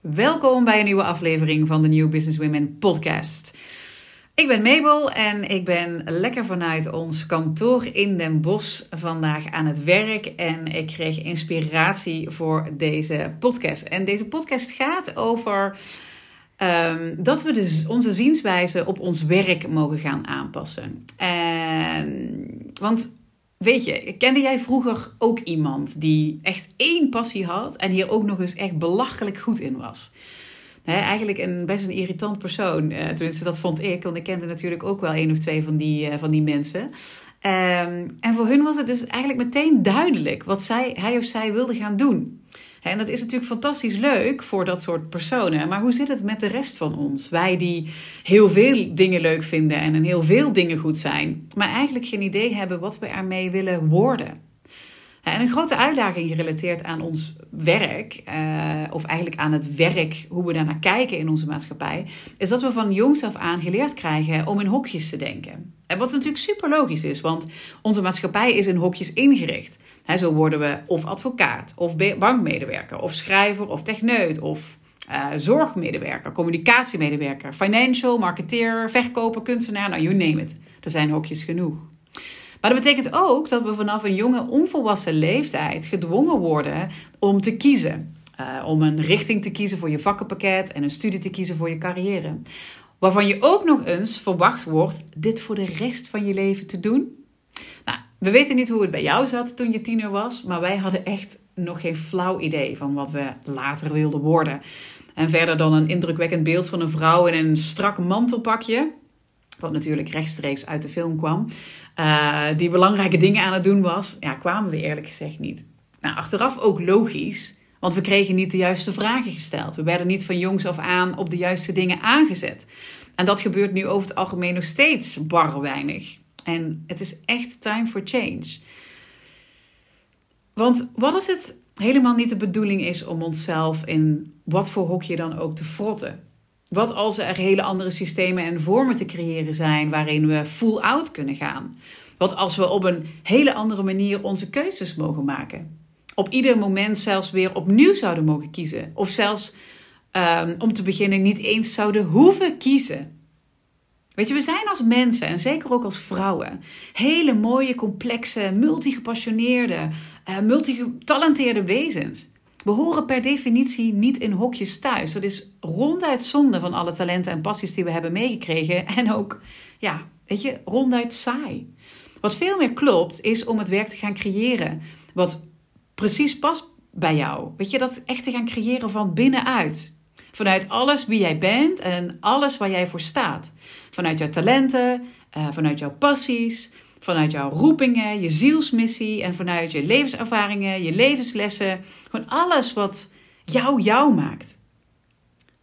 Welkom bij een nieuwe aflevering van de New Business Women podcast. Ik ben Mabel en ik ben lekker vanuit ons kantoor in Den Bosch vandaag aan het werk. En ik kreeg inspiratie voor deze podcast. En deze podcast gaat over um, dat we dus onze zienswijze op ons werk mogen gaan aanpassen. En, want Weet je, kende jij vroeger ook iemand die echt één passie had en hier ook nog eens echt belachelijk goed in was? eigenlijk een best een irritant persoon. Uh, tenminste, dat vond ik, want ik kende natuurlijk ook wel één of twee van die, uh, van die mensen. Um, en voor hun was het dus eigenlijk meteen duidelijk wat zij, hij of zij wilde gaan doen. En dat is natuurlijk fantastisch leuk voor dat soort personen. Maar hoe zit het met de rest van ons? Wij die heel veel dingen leuk vinden en heel veel dingen goed zijn, maar eigenlijk geen idee hebben wat we ermee willen worden. En een grote uitdaging gerelateerd aan ons werk, uh, of eigenlijk aan het werk, hoe we daarnaar kijken in onze maatschappij, is dat we van jongs af aan geleerd krijgen om in hokjes te denken. En wat natuurlijk super logisch is, want onze maatschappij is in hokjes ingericht zo worden we of advocaat, of bankmedewerker, of schrijver, of techneut, of uh, zorgmedewerker, communicatiemedewerker, financial, marketeer, verkoper, kunstenaar, nou, you name it. Er zijn hokjes genoeg. Maar dat betekent ook dat we vanaf een jonge, onvolwassen leeftijd gedwongen worden om te kiezen. Uh, om een richting te kiezen voor je vakkenpakket en een studie te kiezen voor je carrière. Waarvan je ook nog eens verwacht wordt dit voor de rest van je leven te doen. Nou, we weten niet hoe het bij jou zat toen je tiener was, maar wij hadden echt nog geen flauw idee van wat we later wilden worden. En verder dan een indrukwekkend beeld van een vrouw in een strak mantelpakje, wat natuurlijk rechtstreeks uit de film kwam, uh, die belangrijke dingen aan het doen was, ja, kwamen we eerlijk gezegd niet. Nou, achteraf ook logisch, want we kregen niet de juiste vragen gesteld. We werden niet van jongs af aan op de juiste dingen aangezet. En dat gebeurt nu over het algemeen nog steeds bar weinig. En het is echt time for change. Want wat als het helemaal niet de bedoeling is om onszelf in wat voor hokje dan ook te frotten? Wat als er hele andere systemen en vormen te creëren zijn waarin we full out kunnen gaan? Wat als we op een hele andere manier onze keuzes mogen maken? Op ieder moment zelfs weer opnieuw zouden mogen kiezen. Of zelfs um, om te beginnen niet eens zouden hoeven kiezen. Weet je, we zijn als mensen en zeker ook als vrouwen hele mooie, complexe, multigepassioneerde, uh, multigetalenteerde wezens. We horen per definitie niet in hokjes thuis. Dat is ronduit zonde van alle talenten en passies die we hebben meegekregen. En ook, ja, weet je, ronduit saai. Wat veel meer klopt, is om het werk te gaan creëren. Wat precies past bij jou. Weet je, dat echt te gaan creëren van binnenuit. Vanuit alles wie jij bent en alles waar jij voor staat. Vanuit jouw talenten, uh, vanuit jouw passies, vanuit jouw roepingen, je zielsmissie en vanuit je levenservaringen, je levenslessen. Gewoon alles wat jou jou maakt.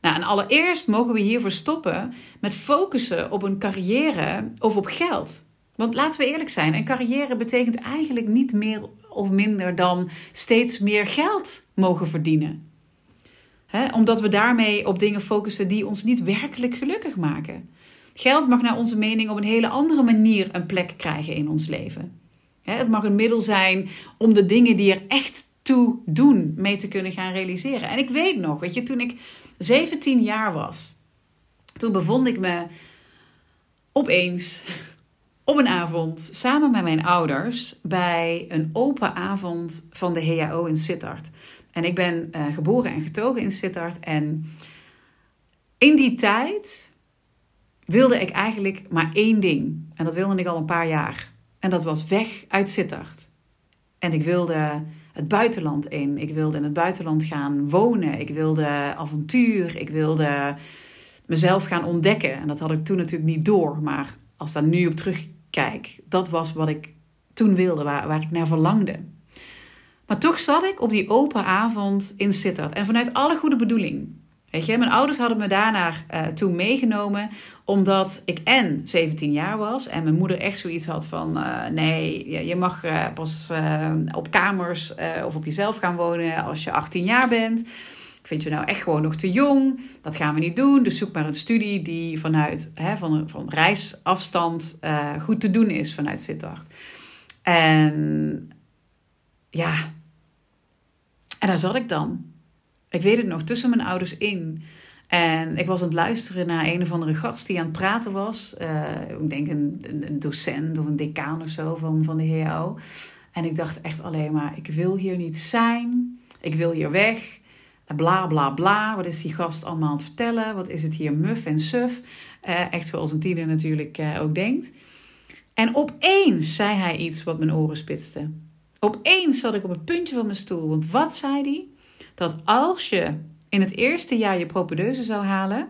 Nou, en allereerst mogen we hiervoor stoppen met focussen op een carrière of op geld. Want laten we eerlijk zijn, een carrière betekent eigenlijk niet meer of minder dan steeds meer geld mogen verdienen omdat we daarmee op dingen focussen die ons niet werkelijk gelukkig maken. Geld mag naar onze mening op een hele andere manier een plek krijgen in ons leven. het mag een middel zijn om de dingen die er echt toe doen mee te kunnen gaan realiseren. En ik weet nog, weet je, toen ik 17 jaar was, toen bevond ik me opeens op een avond samen met mijn ouders bij een open avond van de HAO in Sittard. En ik ben uh, geboren en getogen in Sittard. En in die tijd wilde ik eigenlijk maar één ding. En dat wilde ik al een paar jaar. En dat was weg uit Sittard. En ik wilde het buitenland in. Ik wilde in het buitenland gaan wonen. Ik wilde avontuur. Ik wilde mezelf gaan ontdekken. En dat had ik toen natuurlijk niet door. Maar als ik daar nu op terugkijk, dat was wat ik toen wilde, waar ik naar verlangde. Maar toch zat ik op die open avond in Sittard. En vanuit alle goede bedoeling. Weet je, mijn ouders hadden me daarna uh, toen meegenomen. Omdat ik en 17 jaar was. En mijn moeder echt zoiets had van... Uh, nee, je mag uh, pas op kamers of op jezelf gaan wonen als je 18 jaar bent. Ik vind je nou echt gewoon nog te jong. Dat gaan we niet doen. Dus zoek maar een studie die vanuit hè, van, van reisafstand goed te doen is vanuit Sittard. En ja, en daar zat ik dan. Ik weet het nog, tussen mijn ouders in. En ik was aan het luisteren naar een of andere gast die aan het praten was. Uh, ik denk een, een, docent of een decaan of zo van, van de HAO. En ik dacht echt alleen maar, ik wil hier niet zijn. Ik wil hier weg. Bla bla bla. Wat is die gast allemaal aan het vertellen? Wat is het hier muf en suf? Uh, echt zoals een tiener natuurlijk uh, ook denkt. En opeens zei hij iets wat mijn oren spitste. Opeens zat ik op het puntje van mijn stoel. Want wat zei hij? Dat als je in het eerste jaar je propedeuse zou halen,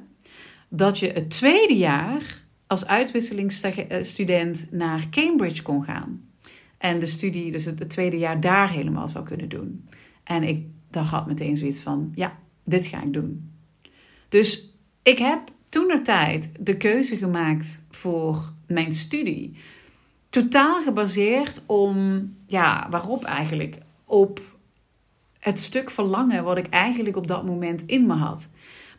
dat je het tweede jaar als uitwisselingsstudent naar Cambridge kon gaan. En de studie, dus het, tweede jaar daar helemaal zou kunnen doen. En ik dacht had meteen zoiets van, ja, dit ga ik doen. Dus ik heb toen de tijd de keuze gemaakt voor mijn studie. Totaal gebaseerd om, ja, waarop eigenlijk? Op het stuk verlangen wat ik eigenlijk op dat moment in me had.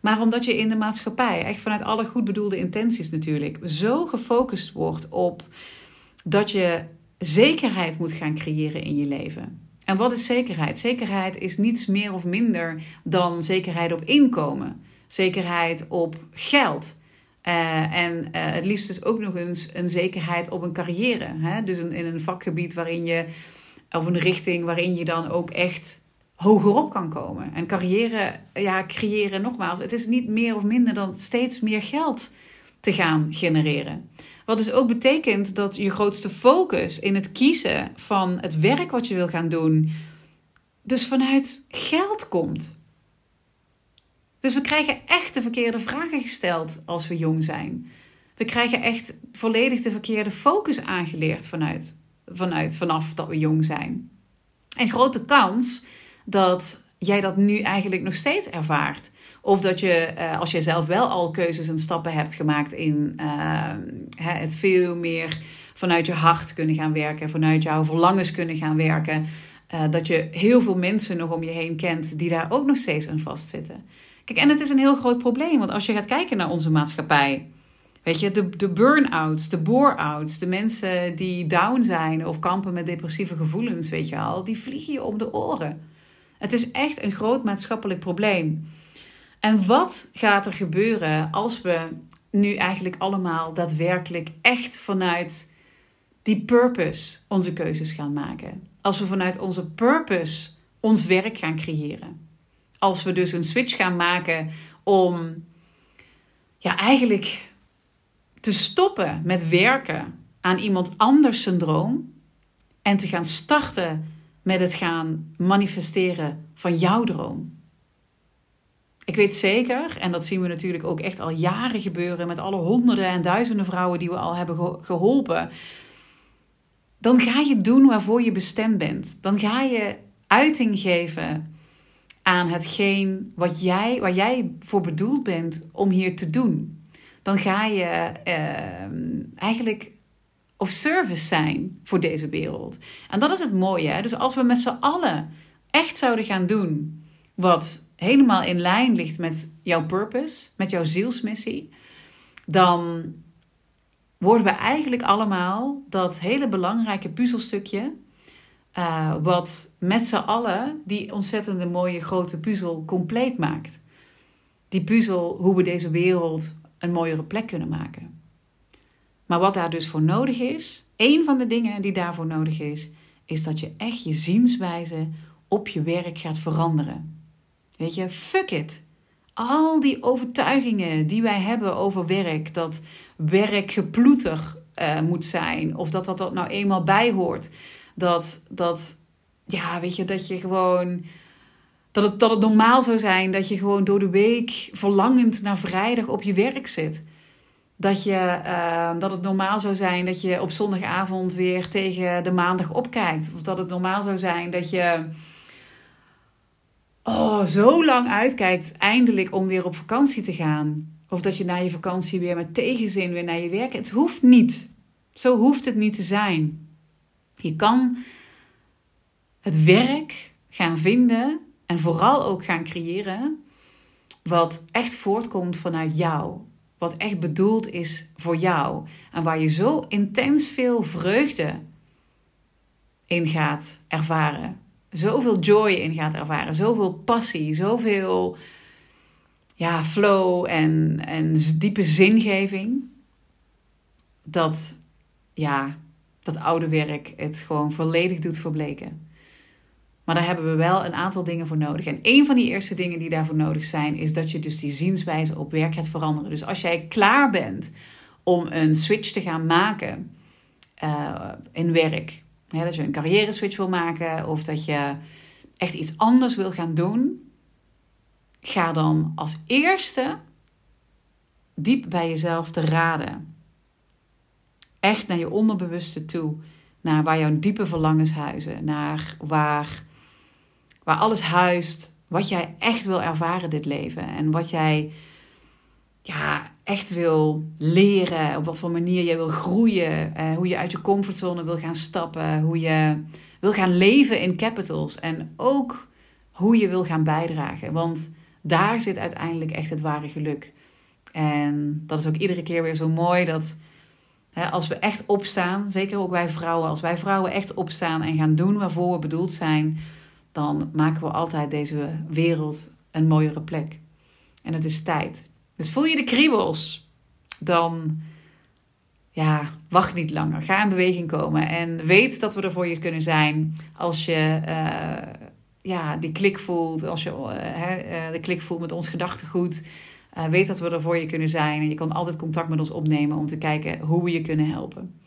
Maar omdat je in de maatschappij, echt vanuit alle goed bedoelde intenties natuurlijk, zo gefocust wordt op dat je zekerheid moet gaan creëren in je leven. En wat is zekerheid? Zekerheid is niets meer of minder dan zekerheid op inkomen, zekerheid op geld. Uh, en uh, het liefst dus ook nog eens een zekerheid op een carrière. Hè? Dus in een vakgebied waarin je, of een richting waarin je dan ook echt hogerop kan komen. En carrière ja, creëren, nogmaals, het is niet meer of minder dan steeds meer geld te gaan genereren. Wat dus ook betekent dat je grootste focus in het kiezen van het werk wat je wil gaan doen, dus vanuit geld komt. Dus we krijgen echt de verkeerde vragen gesteld als we jong zijn. We krijgen echt volledig de verkeerde focus aangeleerd vanuit, vanuit, vanaf dat we jong zijn. En grote kans dat jij dat nu eigenlijk nog steeds ervaart. Of dat je, eh, als je zelf wel al keuzes en stappen hebt gemaakt in uh, het veel meer vanuit je hart kunnen gaan werken, vanuit jouw verlangens kunnen gaan werken, uh, dat je heel veel mensen nog om je heen kent die daar ook nog steeds aan vastzitten. Kijk, en het is een heel groot probleem, want als je gaat kijken naar onze maatschappij, weet je, de, de burn-outs, de bore-outs, de mensen die down zijn of kampen met depressieve gevoelens, weet je al, die vliegen je om de oren. Het is echt een groot maatschappelijk probleem. En wat gaat er gebeuren als we nu eigenlijk allemaal daadwerkelijk echt vanuit die purpose onze keuzes gaan maken? Als we vanuit onze purpose ons werk gaan creëren. Als we dus een switch gaan maken om ja, eigenlijk te stoppen met werken aan iemand anders droom en te gaan starten met het gaan manifesteren van jouw droom. Ik weet zeker, en dat zien we natuurlijk ook echt al jaren gebeuren met alle honderden en duizenden vrouwen die we al hebben geholpen. Dan ga je doen waarvoor je bestemd bent. Dan ga je uiting geven aan hetgeen wat jij, waar jij voor bedoeld bent om hier te doen. Dan ga je uh, eigenlijk of service zijn voor deze wereld. En dat is het mooie. Hè? Dus als we met z'n allen echt zouden gaan doen wat helemaal in lijn ligt met jouw purpose, met jouw zielsmissie, dan worden we eigenlijk allemaal dat hele belangrijke puzzelstukje. Uh, wat met z'n allen die ontzettende mooie grote puzzel compleet maakt. Die puzzel hoe we deze wereld een mooiere plek kunnen maken. Maar wat daar dus voor nodig is, één van de dingen die daarvoor nodig is, is dat je echt je zienswijze op je werk gaat veranderen. Weet je, fuck it. Al die overtuigingen die wij hebben over werk, dat werk geploeter uh, moet zijn, of dat dat, dat nou eenmaal bijhoort. Dat, dat, ja, weet je, dat je gewoon. Dat het, dat het normaal zou zijn dat je gewoon door de week verlangend naar vrijdag op je werk zit. Dat, je, uh, dat het normaal zou zijn dat je op zondagavond weer tegen de maandag opkijkt. Of dat het normaal zou zijn dat je oh, zo lang uitkijkt eindelijk om weer op vakantie te gaan. Of dat je na je vakantie weer met tegenzin weer naar je werk. Het hoeft niet. Zo hoeft het niet te zijn. Je kan het werk gaan vinden en vooral ook gaan creëren wat echt voortkomt vanuit jou. Wat echt bedoeld is voor jou. En waar je zo intens veel vreugde in gaat ervaren zoveel joy in gaat ervaren, zoveel passie, zoveel ja, flow en, en diepe zingeving. Dat, ja, dat oude werk het gewoon volledig doet verbleken. Maar daar hebben we wel een aantal dingen voor nodig. En een van die eerste dingen die daarvoor nodig zijn, is dat je dus die zienswijze op werk gaat veranderen. Dus als jij klaar bent om een switch te gaan maken uh, in werk, hè, dat je een carrière switch wil maken of dat je echt iets anders wil gaan doen, ga dan als eerste diep bij jezelf te raden. Echt naar je onderbewuste toe. Naar waar jouw diepe verlangens huizen. Naar waar, waar alles huist. Wat jij echt wil ervaren dit leven. En wat jij ja, echt wil leren. Op wat voor manier je wil groeien. Eh, hoe je uit je comfortzone wil gaan stappen. Hoe je wil gaan leven in capitals. En ook hoe je wil gaan bijdragen. Want daar zit uiteindelijk echt het ware geluk. En dat is ook iedere keer weer zo mooi dat als we echt opstaan, zeker ook wij vrouwen, als wij vrouwen echt opstaan en gaan doen waarvoor we bedoeld zijn, dan maken we altijd deze wereld een mooiere plek. En het is tijd. Dus voel je de kriebels, dan ja, wacht niet langer. Ga in beweging komen en weet dat we er voor je kunnen zijn als je uh, ja, die klik voelt, als je uh, de klik voelt met ons gedachtegoed. Uh, weet dat we er voor je kunnen zijn. En je kan altijd contact met ons opnemen om te kijken hoe we je kunnen helpen.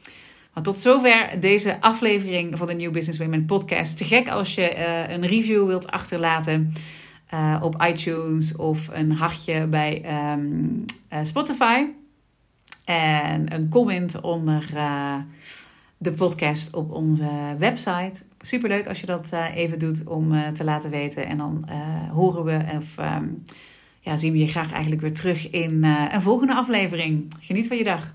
Maar tot zover deze aflevering van de New Business Women podcast. Te gek als je een review wilt achterlaten op iTunes of een hartje bij um, Spotify. En een comment onder de podcast op onze website. Superleuk als je dat even doet om te laten weten. En dan horen we of um, ja, zien we je graag eigenlijk weer terug in een volgende aflevering. Geniet van je dag.